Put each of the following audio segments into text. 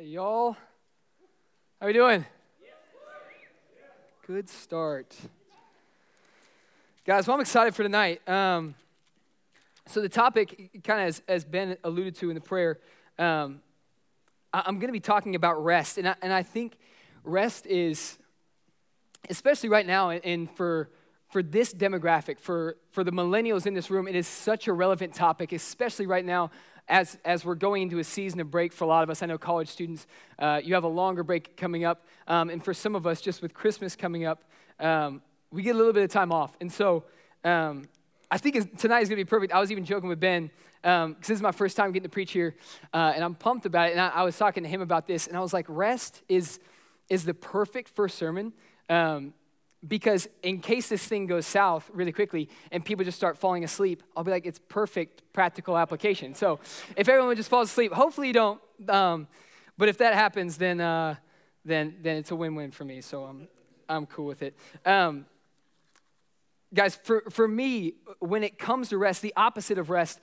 Hey, y'all. How are we doing? Good start. Guys, well, I'm excited for tonight. Um, so the topic, kind of as, as Ben alluded to in the prayer, um, I, am going to be talking about rest. And I, and I think rest is, especially right now and for, for this demographic, for, for the millennials in this room, it is such a relevant topic, especially right now as, as we're going into a season of break for a lot of us, I know college students, uh, you have a longer break coming up. Um, and for some of us, just with Christmas coming up, um, we get a little bit of time off. And so um, I think tonight is going to be perfect. I was even joking with Ben because um, this is my first time getting to preach here, uh, and I'm pumped about it. And I, I, was talking to him about this, and I was like, rest is, is the perfect first sermon um, because in case this thing goes south really quickly and people just start falling asleep, I'll be like, it's perfect practical application. So if everyone just falls asleep, hopefully you don't. Um, but if that happens, then, uh, then, then it's a win-win for me. So I'm, I'm cool with it. Um, guys, for, for me, when it comes to rest, the opposite of rest,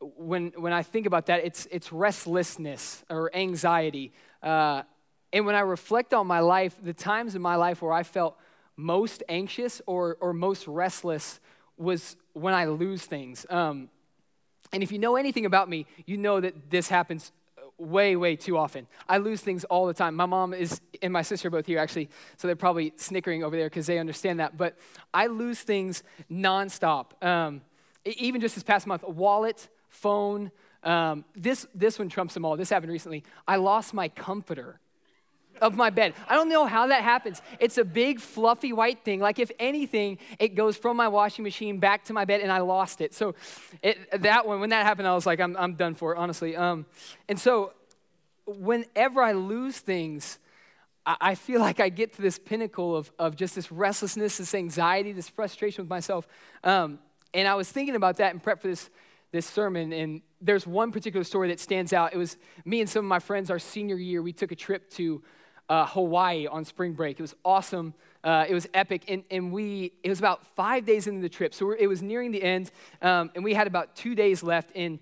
when, when I think about that, it's, it's restlessness or anxiety. Uh, and when I reflect on my life, the times in my life where I felt most anxious or, or most restless was when I lose things. Um, and if you know anything about me, you know that this happens way, way too often. I lose things all the time. My mom is and my sister are both here actually, so they're probably snickering over there because they understand that. But I lose things nonstop. Um, even just this past month, wallet, phone. Um, this this one trumps them all. This happened recently. I lost my comforter of my bed. I don't know how that happens. It's a big, fluffy white thing. Like, if anything, it goes from my washing machine back to my bed, and I lost it. So, it, that one, when that happened, I was like, I'm, I'm done for, honestly. Um, and so, whenever I lose things, I, I feel like I get to this pinnacle of, of just this restlessness, this anxiety, this frustration with myself. Um, and I was thinking about that in prep for this, this sermon, and there's one particular story that stands out. It was me and some of my friends, our senior year, we took a trip to uh, Hawaii on spring break. It was awesome. Uh, it was epic. And, and we, it was about five days into the trip. So it was nearing the end. Um, and we had about two days left. And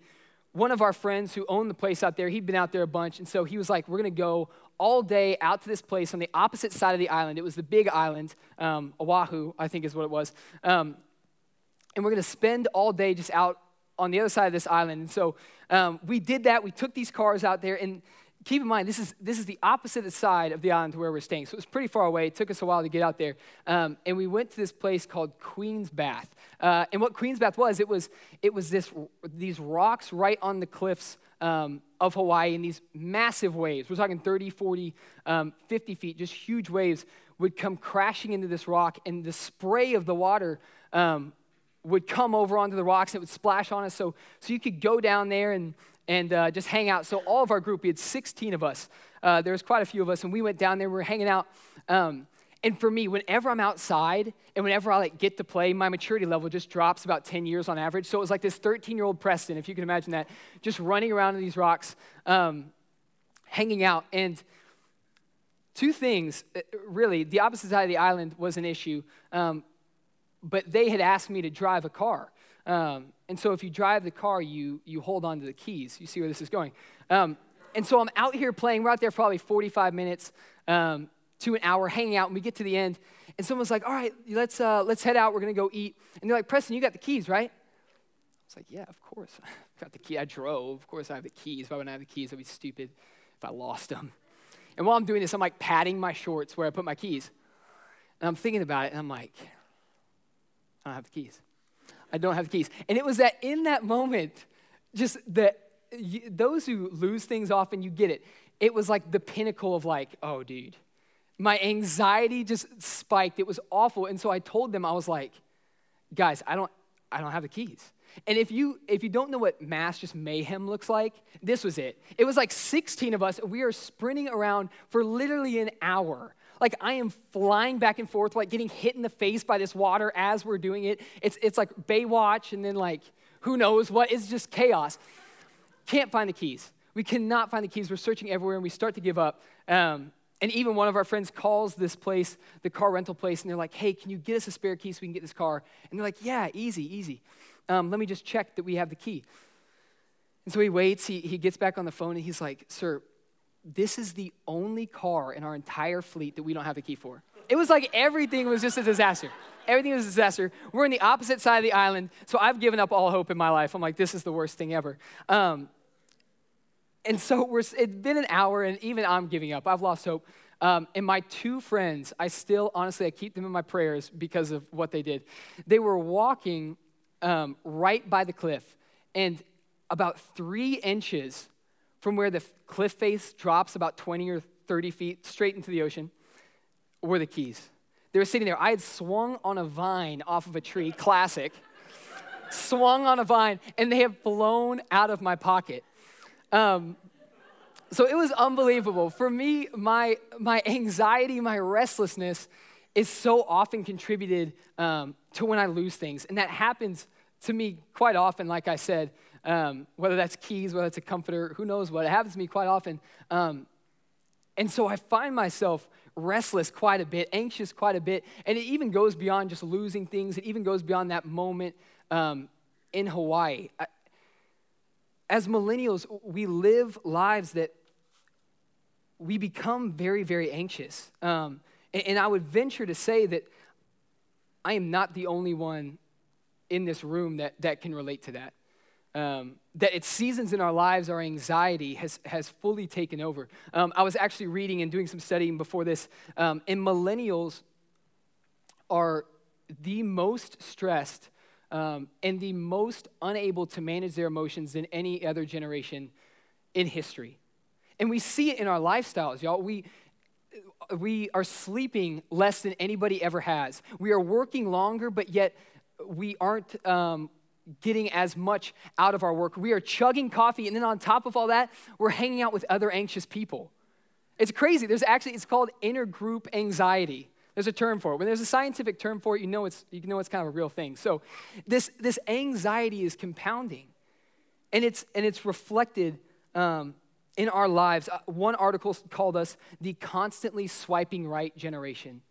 one of our friends who owned the place out there, he'd been out there a bunch. And so he was like, we're going to go all day out to this place on the opposite side of the island. It was the big island, um, Oahu, I think is what it was. Um, and we're going to spend all day just out on the other side of this island. And so um, we did that. We took these cars out there. And keep in mind, this is, this is the opposite side of the island to where we're staying. So it was pretty far away. It took us a while to get out there. Um, and we went to this place called Queen's Bath. Uh, and what Queen's Bath was, it was, it was this, these rocks right on the cliffs um, of Hawaii and these massive waves. We're talking 30, 40, um, 50 feet, just huge waves would come crashing into this rock. And the spray of the water um, would come over onto the rocks. And it would splash on us. So, so you could go down there and and uh, just hang out. So all of our group, we had 16 of us. Uh, there was quite a few of us, and we went down there. We were hanging out. Um, and for me, whenever I'm outside and whenever I like get to play, my maturity level just drops about 10 years on average. So it was like this 13 year old Preston, if you can imagine that, just running around in these rocks, um, hanging out. And two things, uh, really, the opposite side of the island was an issue, um, but they had asked me to drive a car. Um, and so if you drive the car, you, you hold on to the keys. You see where this is going. Um, and so I'm out here playing. We're out there probably 45 minutes um, to an hour hanging out, and we get to the end. And someone's like, all right, let's, uh, let's head out. We're going to go eat. And they're like, Preston, you got the keys, right? I was like, yeah, of course. I got the key. I drove. Of course I have the keys. If I wouldn't have the keys, I'd be stupid if I lost them. And while I'm doing this, I'm like patting my shorts where I put my keys. And I'm thinking about it, and I'm like, I don't have the keys. I don't have the keys. And it was that in that moment, just that those who lose things often, you get it. It was like the pinnacle of like, oh, dude. My anxiety just spiked. It was awful. And so I told them, I was like, guys, I don't, I don't have the keys. And if you if you don't know what mass just mayhem looks like, this was it. It was like 16 of us. We are sprinting around for literally an hour like I am flying back and forth, like getting hit in the face by this water as we're doing it. It's, it's like Baywatch and then like who knows what. It's just chaos. Can't find the keys. We cannot find the keys. We're searching everywhere and we start to give up. Um, and even one of our friends calls this place, the car rental place, and they're like, hey, can you get us a spare key so we can get this car? And they're like, yeah, easy, easy. Um, let me just check that we have the key. And so he waits, he, he gets back on the phone, and he's like, sir, this is the only car in our entire fleet that we don't have the key for. It was like everything was just a disaster. Everything was a disaster. We're on the opposite side of the island, so I've given up all hope in my life. I'm like, this is the worst thing ever. Um, and so we're, it's been an hour, and even I'm giving up. I've lost hope. Um, and my two friends, I still, honestly, I keep them in my prayers because of what they did. They were walking um, right by the cliff, and about three inches from where the cliff face drops about 20 or 30 feet straight into the ocean were the keys. They were sitting there. I had swung on a vine off of a tree, classic, swung on a vine, and they have flown out of my pocket. Um, so it was unbelievable. For me, my, my anxiety, my restlessness is so often contributed um, to when I lose things. And that happens to me quite often, like I said, um, whether that's keys, whether it's a comforter, who knows what. It happens to me quite often. Um, and so I find myself restless quite a bit, anxious quite a bit. And it even goes beyond just losing things, it even goes beyond that moment um, in Hawaii. I, as millennials, we live lives that we become very, very anxious. Um, and, and I would venture to say that I am not the only one in this room that, that can relate to that. Um, that at seasons in our lives, our anxiety has, has fully taken over. Um, I was actually reading and doing some studying before this, um, and millennials are the most stressed um, and the most unable to manage their emotions than any other generation in history. And we see it in our lifestyles, y'all. We, we are sleeping less than anybody ever has. We are working longer, but yet we aren't um, getting as much out of our work. We are chugging coffee, and then on top of all that, we're hanging out with other anxious people. It's crazy. There's actually, it's called intergroup anxiety. There's a term for it. When there's a scientific term for it, you know it's, you know it's kind of a real thing. So this, this anxiety is compounding, and it's, and it's reflected um, in our lives. Uh, one article called us the constantly swiping right generation.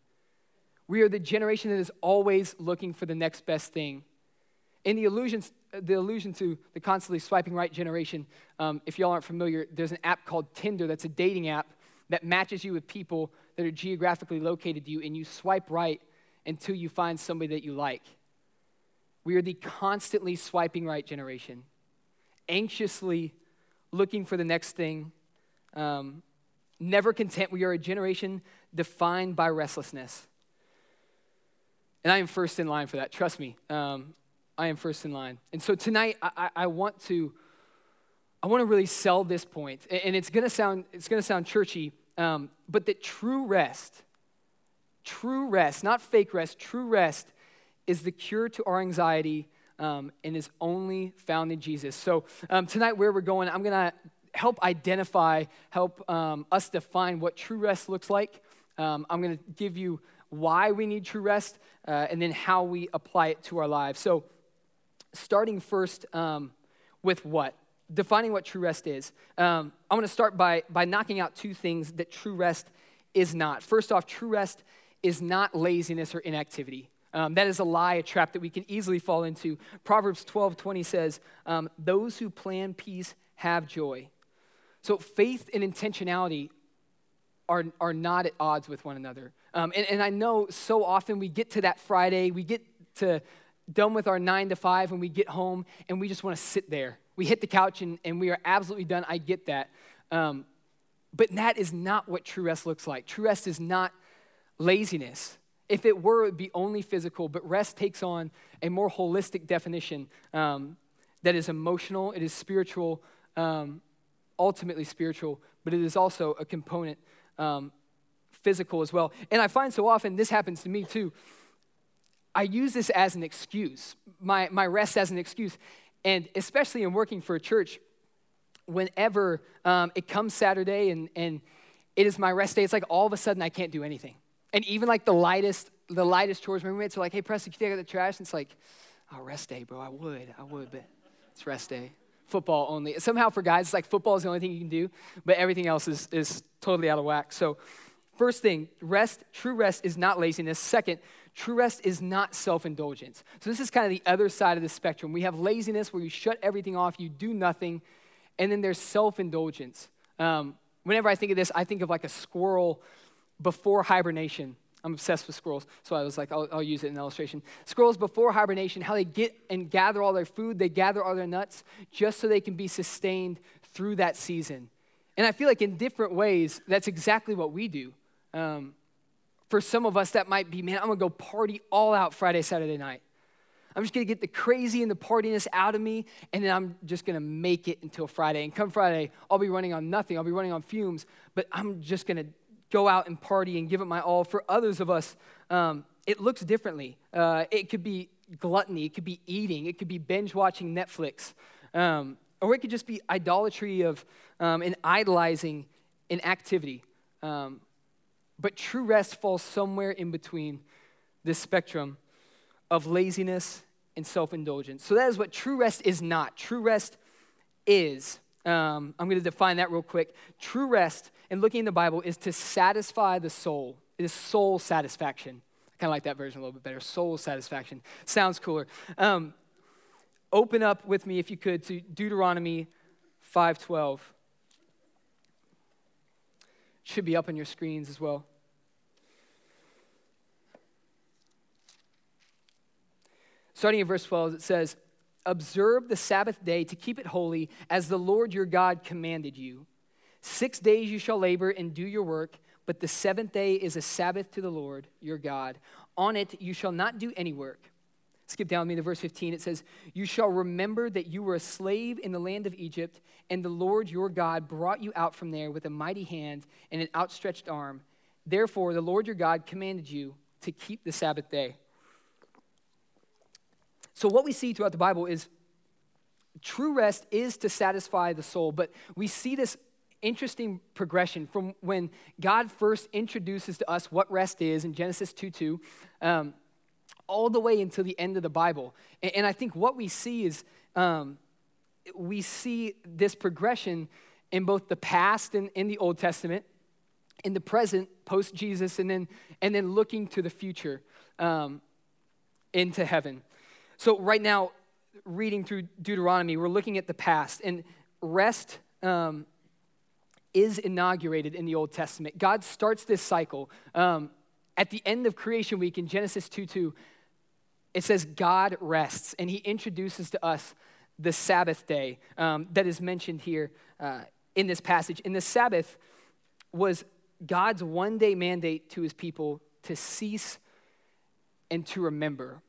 We are the generation that is always looking for the next best thing. In the allusion, the allusion to the constantly swiping right generation, um, if y'all aren't familiar, there's an app called Tinder that's a dating app that matches you with people that are geographically located to you, and you swipe right until you find somebody that you like. We are the constantly swiping right generation, anxiously looking for the next thing, um, never content. We are a generation defined by restlessness. And I am first in line for that, trust me. Um, I am first in line. And so tonight, I, I want to, I want to really sell this point, and it's gonna sound, it's gonna sound churchy, um, but that true rest, true rest, not fake rest, true rest is the cure to our anxiety um, and is only found in Jesus. So um, tonight, where we're going, I'm gonna help identify, help um, us define what true rest looks like. Um, I'm gonna give you why we need true rest, uh, and then how we apply it to our lives. So starting first um, with what? Defining what true rest is. Um, I want to start by, by knocking out two things that true rest is not. First off, true rest is not laziness or inactivity. Um, that is a lie, a trap that we can easily fall into. Proverbs 12 20 says, um, Those who plan peace have joy. So faith and intentionality are, are not at odds with one another. Um, and, and I know so often we get to that Friday, we get to done with our nine to five and we get home and we just want to sit there. We hit the couch and, and we are absolutely done. I get that. Um, but that is not what true rest looks like. True rest is not laziness. If it were, it would be only physical, but rest takes on a more holistic definition um, that is emotional, it is spiritual, um, ultimately spiritual, but it is also a component um, physical as well. And I find so often this happens to me too. I use this as an excuse, my, my rest as an excuse. And especially in working for a church, whenever um, it comes Saturday and, and it is my rest day, it's like all of a sudden I can't do anything. And even like the lightest, the lightest chores, my roommates are like, hey, Preston, can you take out the trash? And it's like, oh, rest day, bro, I would, I would, but it's rest day. Football only. Somehow for guys, it's like football is the only thing you can do, but everything else is, is totally out of whack. So, first thing, rest, true rest is not laziness. Second, True rest is not self indulgence. So, this is kind of the other side of the spectrum. We have laziness where you shut everything off, you do nothing, and then there's self indulgence. Um, whenever I think of this, I think of like a squirrel before hibernation. I'm obsessed with squirrels, so I was like, I'll, I'll, use it in illustration. Squirrels before hibernation, how they get and gather all their food, they gather all their nuts just so they can be sustained through that season. And I feel like in different ways, that's exactly what we do. Um, for some of us, that might be, man, I'm gonna go party all out Friday, Saturday night. I'm just gonna get the crazy and the partiness out of me, and then I'm just gonna make it until Friday. And come Friday, I'll be running on nothing, I'll be running on fumes, but I'm just gonna go out and party and give it my all. For others of us, um, it looks differently. Uh, it could be gluttony, it could be eating, it could be binge watching Netflix, um, or it could just be idolatry of um, and idolizing an activity. Um, but true rest falls somewhere in between this spectrum of laziness and self indulgence. So that is what true rest is not. True rest is, um, I'm going to define that real quick. True rest, and looking in the Bible, is to satisfy the soul. It is soul satisfaction. I kind of like that version a little bit better. Soul satisfaction. Sounds cooler. Um, open up with me, if you could, to Deuteronomy 5.12. Should be up on your screens as well. Starting in verse 12, it says, Observe the Sabbath day to keep it holy, as the Lord your God commanded you. Six days you shall labor and do your work, but the seventh day is a Sabbath to the Lord your God. On it you shall not do any work. Skip down with me to verse 15. It says, You shall remember that you were a slave in the land of Egypt, and the Lord your God brought you out from there with a mighty hand and an outstretched arm. Therefore, the Lord your God commanded you to keep the Sabbath day. So, what we see throughout the Bible is true rest is to satisfy the soul, but we see this interesting progression from when God first introduces to us what rest is in Genesis 2 2, um, all the way until the end of the Bible. And, and I think what we see is um, we see this progression in both the past and in the Old Testament, in the present, post Jesus, and then, and then looking to the future um, into heaven. So, right now, reading through Deuteronomy, we're looking at the past, and rest um, is inaugurated in the Old Testament. God starts this cycle. Um, at the end of creation week in Genesis 2 2, it says God rests, and he introduces to us the Sabbath day um, that is mentioned here uh, in this passage. And the Sabbath was God's one day mandate to his people to cease and to remember.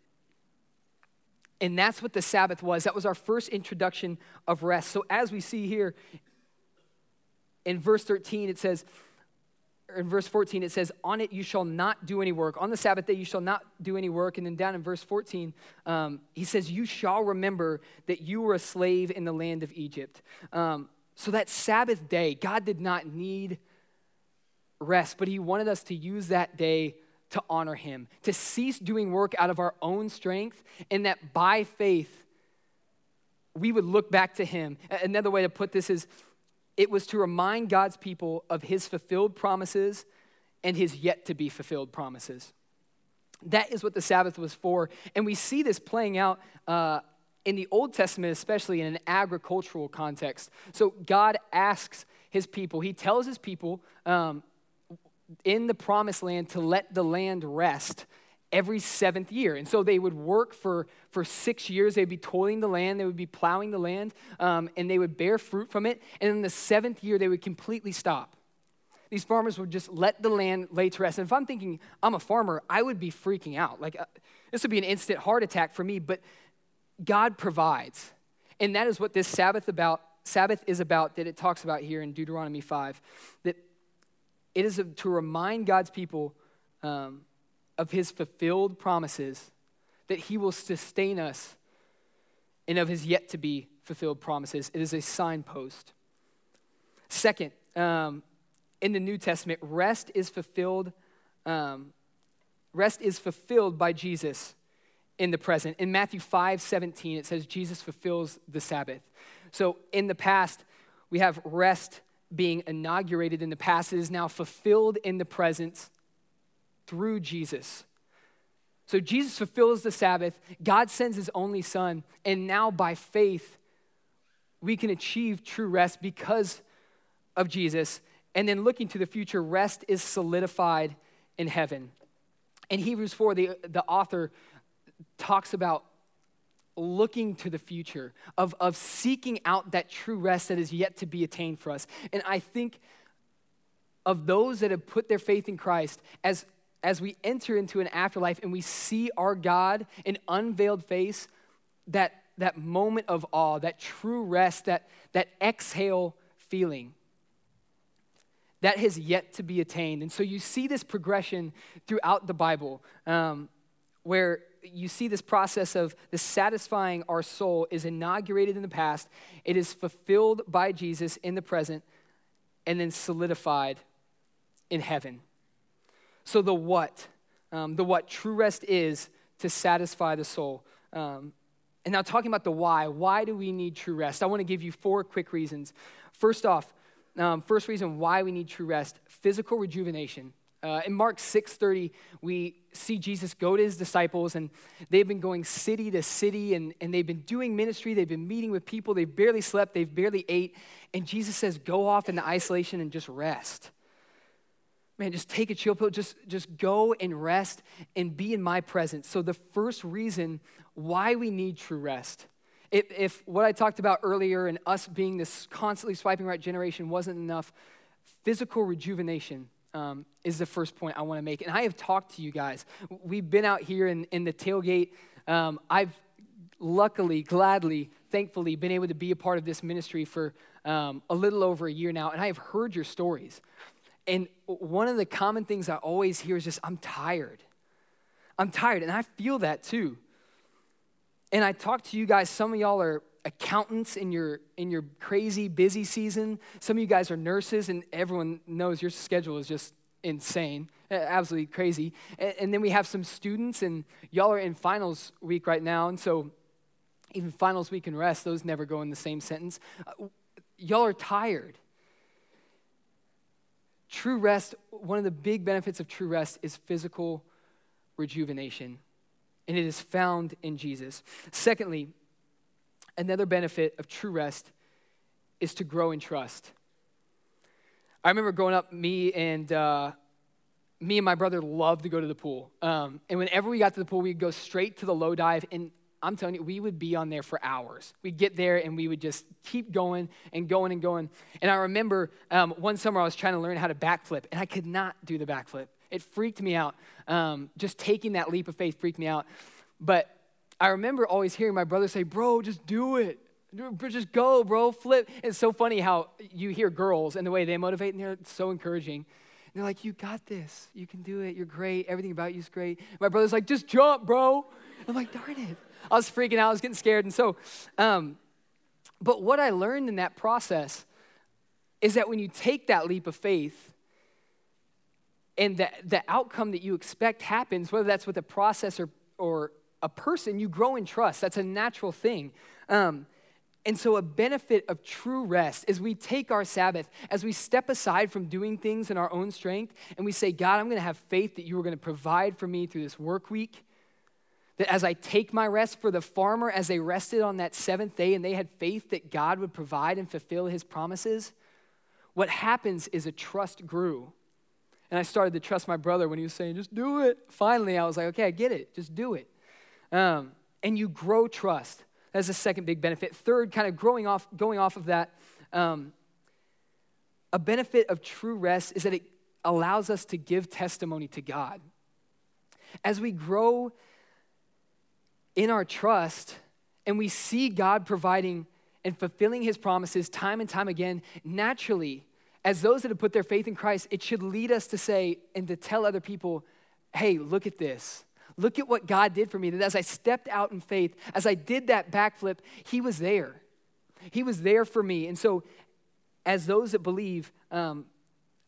And that's what the Sabbath was. That was our first introduction of rest. So, as we see here in verse 13, it says, in verse 14, it says, On it you shall not do any work. On the Sabbath day you shall not do any work. And then down in verse 14, um, he says, You shall remember that you were a slave in the land of Egypt. Um, so that Sabbath day, God did not need rest, but he wanted us to use that day to honor him, to cease doing work out of our own strength, and that by faith, we would look back to him. Another way to put this is it was to remind God's people of his fulfilled promises and his yet to be fulfilled promises. That is what the Sabbath was for. And we see this playing out uh, in the Old Testament, especially in an agricultural context. So God asks his people, he tells his people um, in the promised land to let the land rest every seventh year. And so they would work for, for six years. They'd be toiling the land, they would be plowing the land, um, and they would bear fruit from it. And in the seventh year, they would completely stop. These farmers would just let the land lay to rest. And if I'm thinking, I'm a farmer, I would be freaking out. Like, uh, this would be an instant heart attack for me, but God provides. And that is what this Sabbath about Sabbath is about that it talks about here in Deuteronomy 5 that it is to remind God's people um, of his fulfilled promises, that he will sustain us, and of his yet to be fulfilled promises. It is a signpost. Second, um, in the New Testament, rest is fulfilled. Um, rest is fulfilled by Jesus in the present. In Matthew 5 17, it says Jesus fulfills the Sabbath. So in the past, we have rest being inaugurated in the past. It is now fulfilled in the present through Jesus. So Jesus fulfills the Sabbath, God sends his only son, and now by faith, we can achieve true rest because of Jesus. and then looking to the future, rest is solidified in heaven. In Hebrews 4, the, the author talks about looking to the future, of, of seeking out that true rest that is yet to be attained for us. And I think of those that have put their faith in Christ as, as we enter into an afterlife and we see our God in unveiled face, that, that moment of awe, that true rest, that, that exhale feeling that has yet to be attained. And so you see this progression throughout the Bible um, where you see this process of the satisfying our soul is inaugurated in the past, it is fulfilled by Jesus in the present, and then solidified in heaven. So, the what, um, the what true rest is to satisfy the soul. Um, and now, talking about the why, why do we need true rest? I want to give you four quick reasons. First off, um, first reason why we need true rest physical rejuvenation. Uh, in Mark 6:30, we see Jesus go to his disciples, and they've been going city to city, and, and they've been doing ministry. They've been meeting with people. They've barely slept. They've barely ate. And Jesus says, "Go off into isolation and just rest." Man, just take a chill pill. Just, just go and rest and be in my presence. So the first reason why we need true rest if, if what I talked about earlier and us being this constantly swiping right generation wasn't enough, physical rejuvenation um, is the first point I want to make. And I have talked to you guys. We've been out here in, in the tailgate. Um, I've luckily, gladly, thankfully been able to be a part of this ministry for um, a little over a year now, and I have heard your stories. And one of the common things I always hear is just, I'm tired. I'm tired, and I feel that too. And I talked to you guys, some of y'all are accountants in your in your crazy busy season. Some of you guys are nurses, and everyone knows your schedule is just insane, absolutely crazy. And, and then we have some students, and y'all are in finals week right now, and so even finals week and rest, those never go in the same sentence. Uh, y'all are tired. True rest, one of the big benefits of true rest is physical rejuvenation and it is found in Jesus. Secondly, another benefit of true rest is to grow in trust. I remember growing up, me and uh, me and my brother loved to go to the pool. Um, and whenever we got to the pool, we'd go straight to the low dive. And I'm telling you, we would be on there for hours. We'd get there and we would just keep going and going and going. And I remember um, one summer I was trying to learn how to backflip, and I could not do the backflip. It freaked me out. Um, just taking that leap of faith freaked me out. But I remember always hearing my brother say, Bro, just do it. Just go, bro, flip. It's so funny how you hear girls and the way they motivate, and they're so encouraging. And they're like, You got this. You can do it. You're great. Everything about you is great. My brother's like, Just jump, bro. I'm like, Darn it. I was freaking out. I was getting scared. And so, um, but what I learned in that process is that when you take that leap of faith, and the, the outcome that you expect happens, whether that's with a process or, or a person, you grow in trust. That's a natural thing. Um, and so, a benefit of true rest is we take our Sabbath, as we step aside from doing things in our own strength, and we say, God, I'm going to have faith that you are going to provide for me through this work week. That as I take my rest for the farmer, as they rested on that seventh day and they had faith that God would provide and fulfill his promises, what happens is a trust grew. And I started to trust my brother when he was saying, just do it. Finally, I was like, okay, I get it. Just do it. Um, and you grow trust. That's the second big benefit. Third, kind of growing off, going off of that, um, a benefit of true rest is that it allows us to give testimony to God. As we grow in our trust and we see God providing and fulfilling his promises time and time again, naturally, as those that have put their faith in Christ, it should lead us to say and to tell other people, hey, look at this. Look at what God did for me. That as I stepped out in faith, as I did that backflip, He was there. He was there for me. And so, as those that believe, um,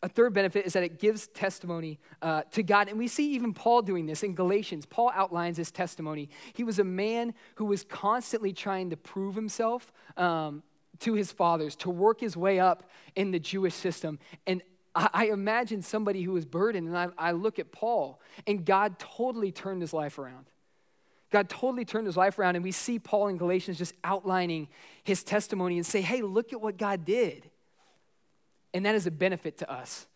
a third benefit is that it gives testimony uh, to God. And we see even Paul doing this in Galatians. Paul outlines his testimony. He was a man who was constantly trying to prove himself um, to his fathers, to work his way up in the Jewish system. And I, I imagine somebody who was burdened, and I, I look at Paul, and God totally turned his life around. God totally turned his life around, and we see Paul in Galatians just outlining his testimony and say, hey, look at what God did. And that is a benefit to us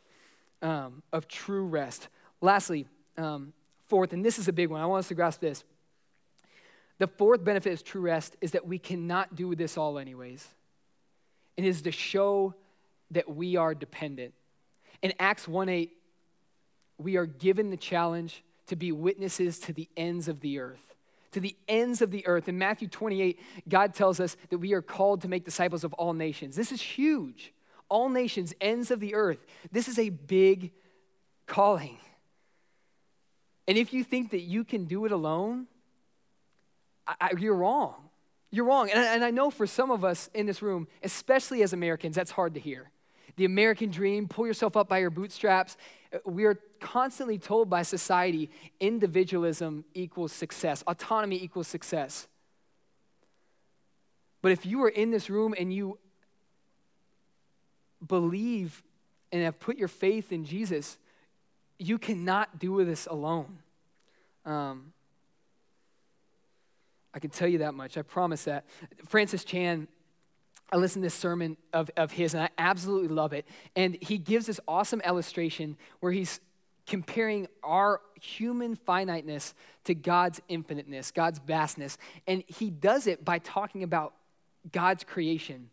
um, of true rest. Lastly, um, fourth, and this is a big one, I want us to grasp this. The fourth benefit of true rest is that we cannot do this all, anyways. It is to show that we are dependent. In Acts 1 8, we are given the challenge to be witnesses to the ends of the earth. To the ends of the earth. In Matthew 28, God tells us that we are called to make disciples of all nations. This is huge. All nations, ends of the earth. This is a big calling. And if you think that you can do it alone, I, I, you're wrong. You're wrong. And, and I know for some of us in this room, especially as Americans, that's hard to hear. The American dream, pull yourself up by your bootstraps. We are constantly told by society individualism equals success, autonomy equals success. But if you are in this room and you believe and have put your faith in Jesus, you cannot do this alone. Um, I can tell you that much. I promise that. Francis Chan, I listened to this sermon of, of his, and I absolutely love it. And he gives this awesome illustration where he's comparing our human finiteness to God's infiniteness, God's vastness. And he does it by talking about God's creation.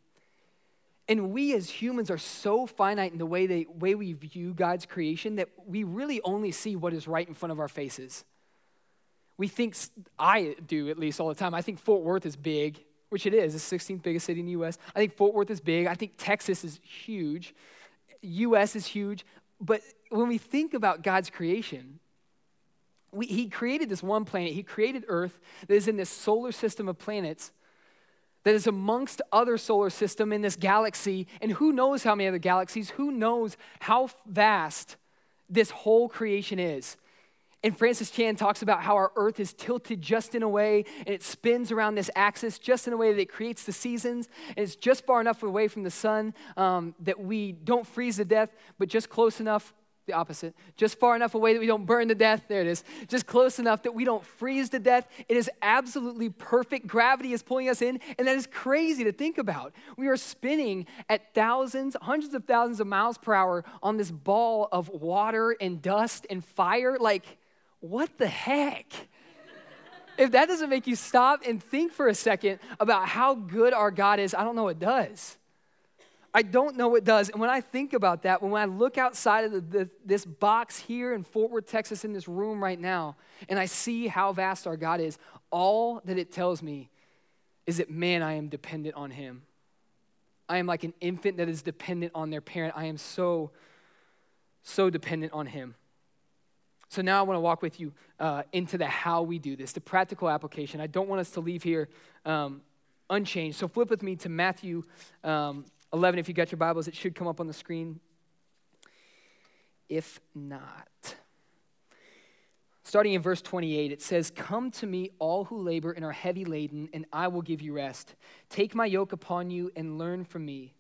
And we as humans are so finite in the way, they, way we view God's creation that we really only see what is right in front of our faces. We think, I do at least all the time, I think Fort Worth is big, which it is, the 16th biggest city in the US. I think Fort Worth is big. I think Texas is huge. US is huge. But when we think about God's creation, we, He created this one planet. He created Earth that is in this solar system of planets that is amongst other solar system in this galaxy and who knows how many other galaxies who knows how vast this whole creation is and Francis Chan talks about how our earth is tilted just in a way and it spins around this axis just in a way that it creates the seasons. And it's just far enough away from the sun um, that we don't freeze to death, but just close enough, the opposite, just far enough away that we don't burn to death. There it is. Just close enough that we don't freeze to death. It is absolutely perfect. Gravity is pulling us in, and that is crazy to think about. We are spinning at thousands, hundreds of thousands of miles per hour on this ball of water and dust and fire. Like, what the heck? if that doesn't make you stop and think for a second about how good our God is, I don't know what does. I don't know what does. And when I think about that, when I look outside of the, the, this box here in Fort Worth, Texas, in this room right now, and I see how vast our God is, all that it tells me is that, man, I am dependent on Him. I am like an infant that is dependent on their parent. I am so, so dependent on Him. So now I want to walk with you uh, into the how we do this, the practical application. I don't want us to leave here um, unchanged. So flip with me to Matthew um, 11. If you got your Bibles, it should come up on the screen. If not, starting in verse 28, it says, Come to me, all who labor and are heavy laden, and I will give you rest. Take my yoke upon you and learn from me,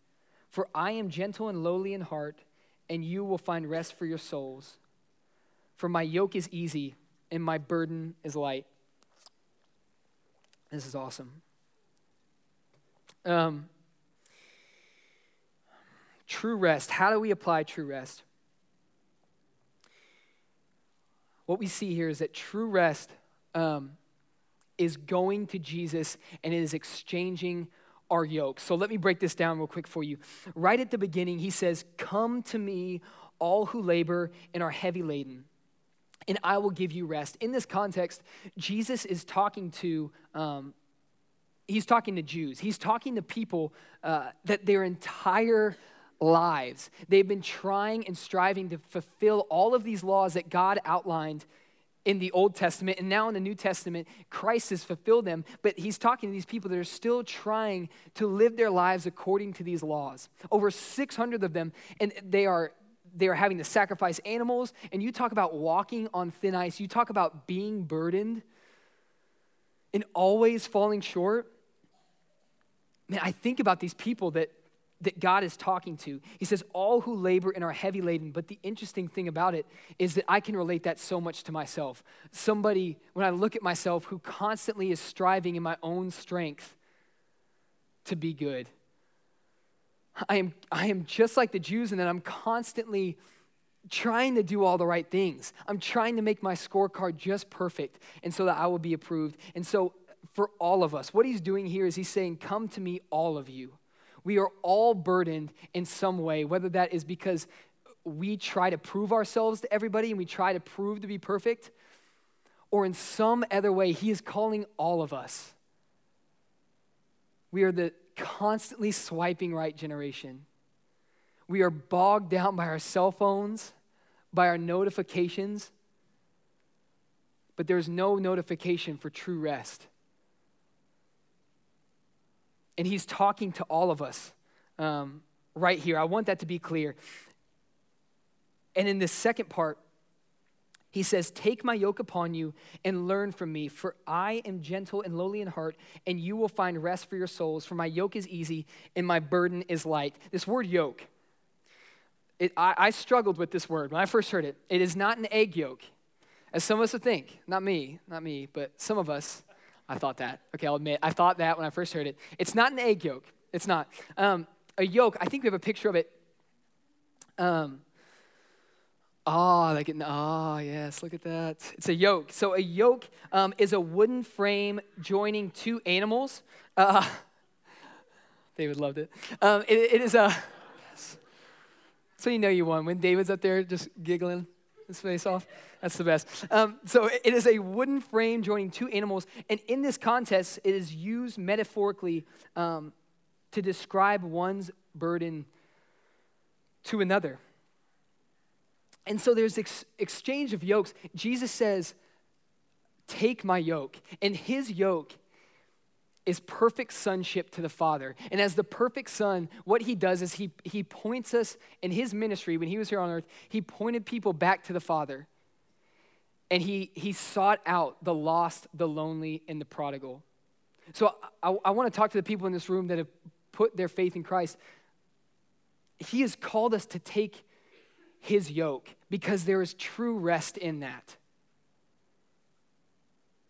for I am gentle and lowly in heart, and you will find rest for your souls. For my yoke is easy and my burden is light. This is awesome. Um, true rest. How do we apply true rest? What we see here is that true rest um, is going to Jesus and is exchanging our yoke. So let me break this down real quick for you. Right at the beginning, he says, Come to me, all who labor and are heavy laden and I will give you rest. In this context, Jesus is talking to, um, he's talking to Jews. He's talking to people uh, that their entire lives, they've been trying and striving to fulfill all of these laws that God outlined in the Old Testament. And now in the New Testament, Christ has fulfilled them. But he's talking to these people that are still trying to live their lives according to these laws. Over 600 of them, and they are they are having to sacrifice animals. And you talk about walking on thin ice, you talk about being burdened and always falling short. Man, I think about these people that, that God is talking to. He says, All who labor and are heavy laden. But the interesting thing about it is that I can relate that so much to myself. Somebody, when I look at myself, who constantly is striving in my own strength to be good I am, I am just like the Jews in that I'm constantly trying to do all the right things. I'm trying to make my scorecard just perfect and so that I will be approved. And so, for all of us, what he's doing here is he's saying, Come to me, all of you. We are all burdened in some way, whether that is because we try to prove ourselves to everybody and we try to prove to be perfect, or in some other way, he is calling all of us. We are the constantly swiping right generation. We are bogged down by our cell phones, by our notifications, but there's no notification for true rest. And he's talking to all of us um, right here. I want that to be clear. And in this second part, he says, Take my yoke upon you and learn from me, for I am gentle and lowly in heart, and you will find rest for your souls. For my yoke is easy and my burden is light. This word yoke, it, I, I, struggled with this word when I first heard it. It is not an egg yolk, as some of us would think. Not me, not me, but some of us. I thought that. Okay, I'll admit, I thought that when I first heard it. It's not an egg yolk. It's not. Um, a yoke, I think we have a picture of it. Um, Ah, like ah, yes, look at that. It's a yoke. So a yoke um, is a wooden frame joining two animals. Uh, David loved it. Um, it, it is a. Yes. So you know you won when David's up there just giggling his face off. That's the best. Um, so it is a wooden frame joining two animals, and in this context, it is used metaphorically um, to describe one's burden to another. And so there's ex- exchange of yokes. Jesus says, Take my yoke. And his yoke is perfect sonship to the Father. And as the perfect son, what he does is he, he points us in his ministry, when he was here on earth, he pointed people back to the Father. And he, he sought out the lost, the lonely, and the prodigal. So I, I want to talk to the people in this room that have put their faith in Christ. He has called us to take his yoke because there is true rest in that.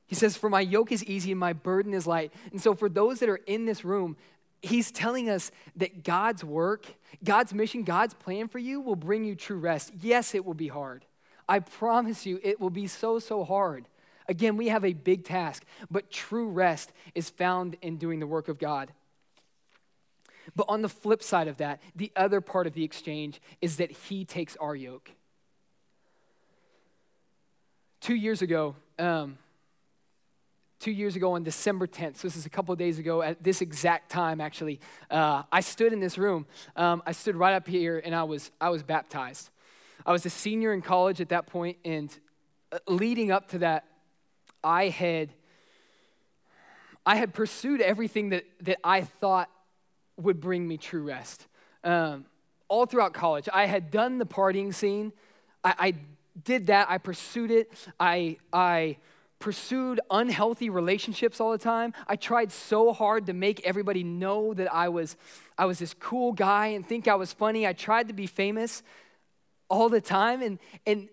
He says, For my yoke is easy and my burden is light. And so, for those that are in this room, he's telling us that God's work, God's mission, God's plan for you will bring you true rest. Yes, it will be hard. I promise you, it will be so, so hard. Again, we have a big task, but true rest is found in doing the work of God. But on the flip side of that, the other part of the exchange is that he takes our yoke. Two years ago, um, two years ago on December 10th, so this is a couple days ago at this exact time actually, uh, I stood in this room. Um, I stood right up here and I was, I was baptized. I was a senior in college at that point, and uh, leading up to that, I had, I had pursued everything that, that I thought would bring me true rest. Um, all throughout college, I had done the partying scene. I, I did that. I pursued it. I, I pursued unhealthy relationships all the time. I tried so hard to make everybody know that I was, I was this cool guy and think I was funny. I tried to be famous all the time. And, and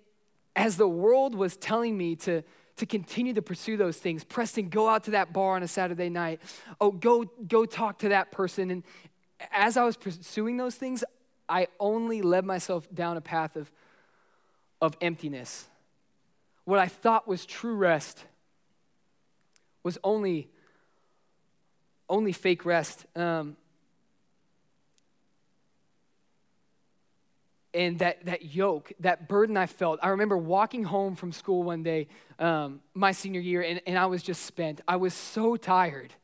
as the world was telling me to, to continue to pursue those things. Preston, go out to that bar on a Saturday night. Oh, go, go talk to that person. And as I was pursuing those things, I only led myself down a path of, of emptiness. What I thought was true rest was only, only fake rest. Um, and that, that yoke, that burden I felt. I remember walking home from school one day, um, my senior year, and, and I was just spent. I was so tired.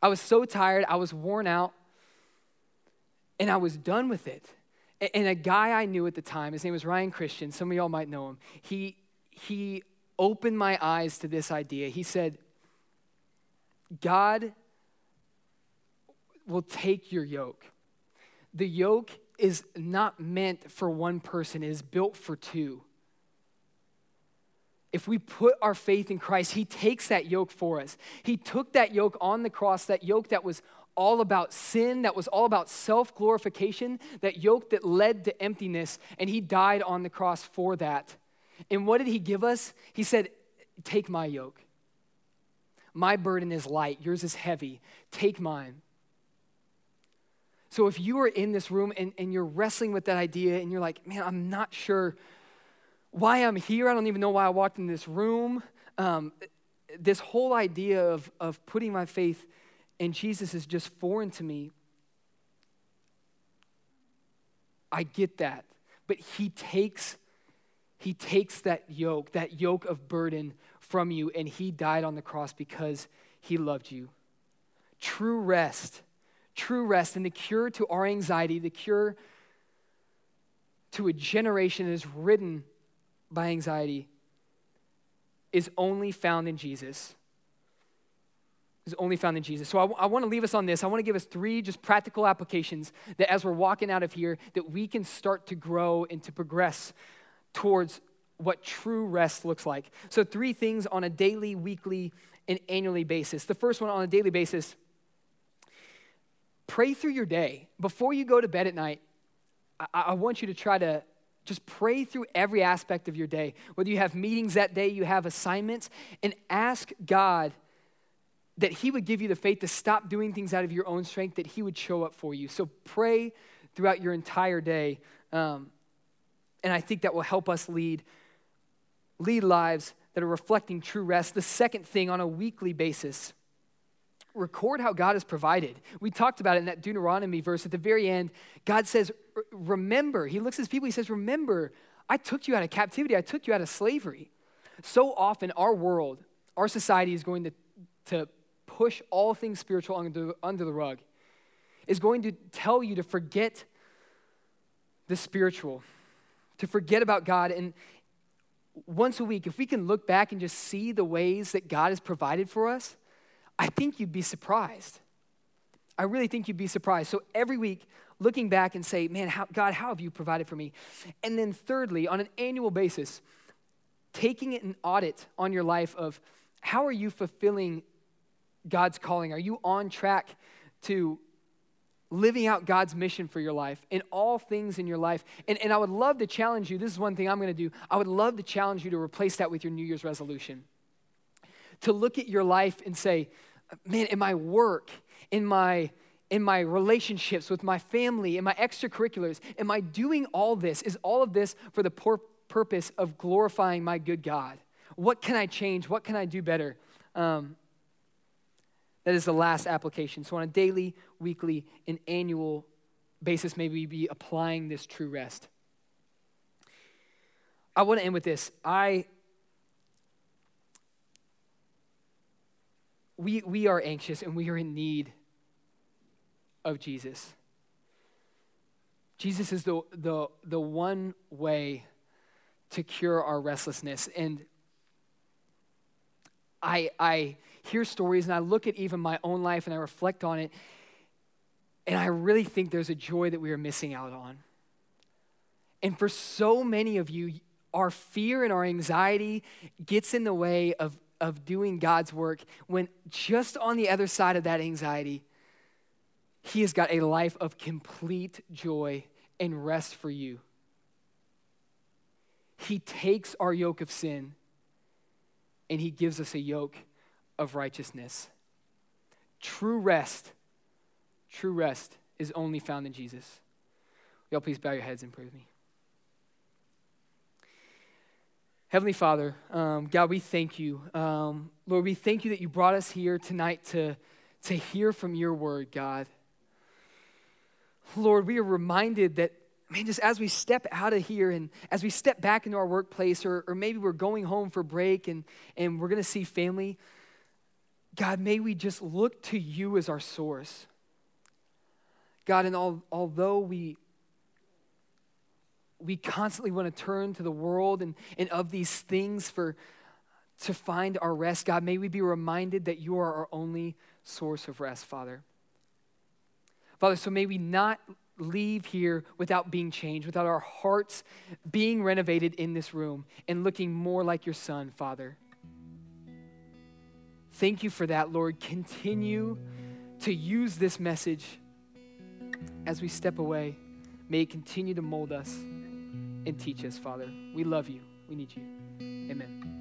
I was so tired. I was worn out, and I was done with it. And, and a guy I knew at the time, his name was Ryan Christian, some of y'all might know him, he, he opened my eyes to this idea. He said, God will take your yoke. The yoke is not meant for one person, it is built for two. If we put our faith in Christ, He takes that yoke for us. He took that yoke on the cross, that yoke that was all about sin, that was all about self glorification, that yoke that led to emptiness, and He died on the cross for that. And what did He give us? He said, Take my yoke. My burden is light, yours is heavy. Take mine. So if you are in this room and, and you're wrestling with that idea and you're like, man, I'm not sure why I'm here, I don't even know why I walked in this room. Um, this whole idea of, of putting my faith in Jesus is just foreign to me. I get that. But he takes he takes that yoke, that yoke of burden from you, and he died on the cross because he loved you. True rest, true rest, and the cure to our anxiety, the cure to a generation that is ridden by anxiety, is only found in Jesus is only found in Jesus. So I, I want to leave us on this. I want to give us three just practical applications that as we're walking out of here, that we can start to grow and to progress towards what true rest looks like. So three things on a daily, weekly, and annually basis. The first one on a daily basis, pray through your day. Before you go to bed at night, I, I want you to try to just pray through every aspect of your day. Whether you have meetings that day, you have assignments, and ask God that He would give you the faith to stop doing things out of your own strength, that He would show up for you. So pray throughout your entire day. Um, and I think that will help us lead, lead lives that are reflecting true rest. The second thing on a weekly basis, record how God has provided. We talked about it in that Deuteronomy verse at the very end. God says, Remember, He looks at His people, He says, Remember, I took you out of captivity, I took you out of slavery. So often, our world, our society is going to, to push all things spiritual under, under the rug, is going to tell you to forget the spiritual, to forget about God. And once a week, if we can look back and just see the ways that God has provided for us, I think you'd be surprised. I really think you'd be surprised. So every week, looking back and say, man, how, God, how have you provided for me? And then thirdly, on an annual basis, taking an audit on your life of how are you fulfilling God's calling? Are you on track to living out God's mission for your life in all things in your life? And, and I would love to challenge you. This is one thing I'm going to do. I would love to challenge you to replace that with your New Year's resolution. To look at your life and say, man, in my work, in my in my relationships with my family, in my extracurriculars, am I doing all this? Is all of this for the pur- purpose of glorifying my good God? What can I change? What can I do better? Um, that is the last application. So, on a daily, weekly, and annual basis, maybe we be applying this true rest. I want to end with this. I we, we are anxious and we are in need of Jesus. Jesus is the, the, the one way to cure our restlessness. And I, I hear stories and I look at even my own life and I reflect on it, and I really think there's a joy that we are missing out on. And for so many of you, our fear and our anxiety gets in the way of, of doing God's work when just on the other side of that anxiety, He has got a life of complete joy and rest for you. He takes our yoke of sin and he gives us a yoke of righteousness. True rest, true rest is only found in Jesus. Y'all, please bow your heads and pray with me. Heavenly Father, um, God, we thank you. Um, Lord, we thank you that you brought us here tonight to, to hear from your word, God. Lord, we are reminded that man, just as we step out of here and as we step back into our workplace, or, or maybe we're going home for break and, and we're going to see family, God, may we just look to you as our source. God, and all, although we, we constantly want to turn to the world and, and of these things for to find our rest, God, may we be reminded that you are our only source of rest, Father. Father, so may we not leave here without being changed, without our hearts being renovated in this room and looking more like your son, Father. Thank you for that, Lord. Continue to use this message as we step away. May it continue to mold us and teach us, Father. We love you. We need you. Amen.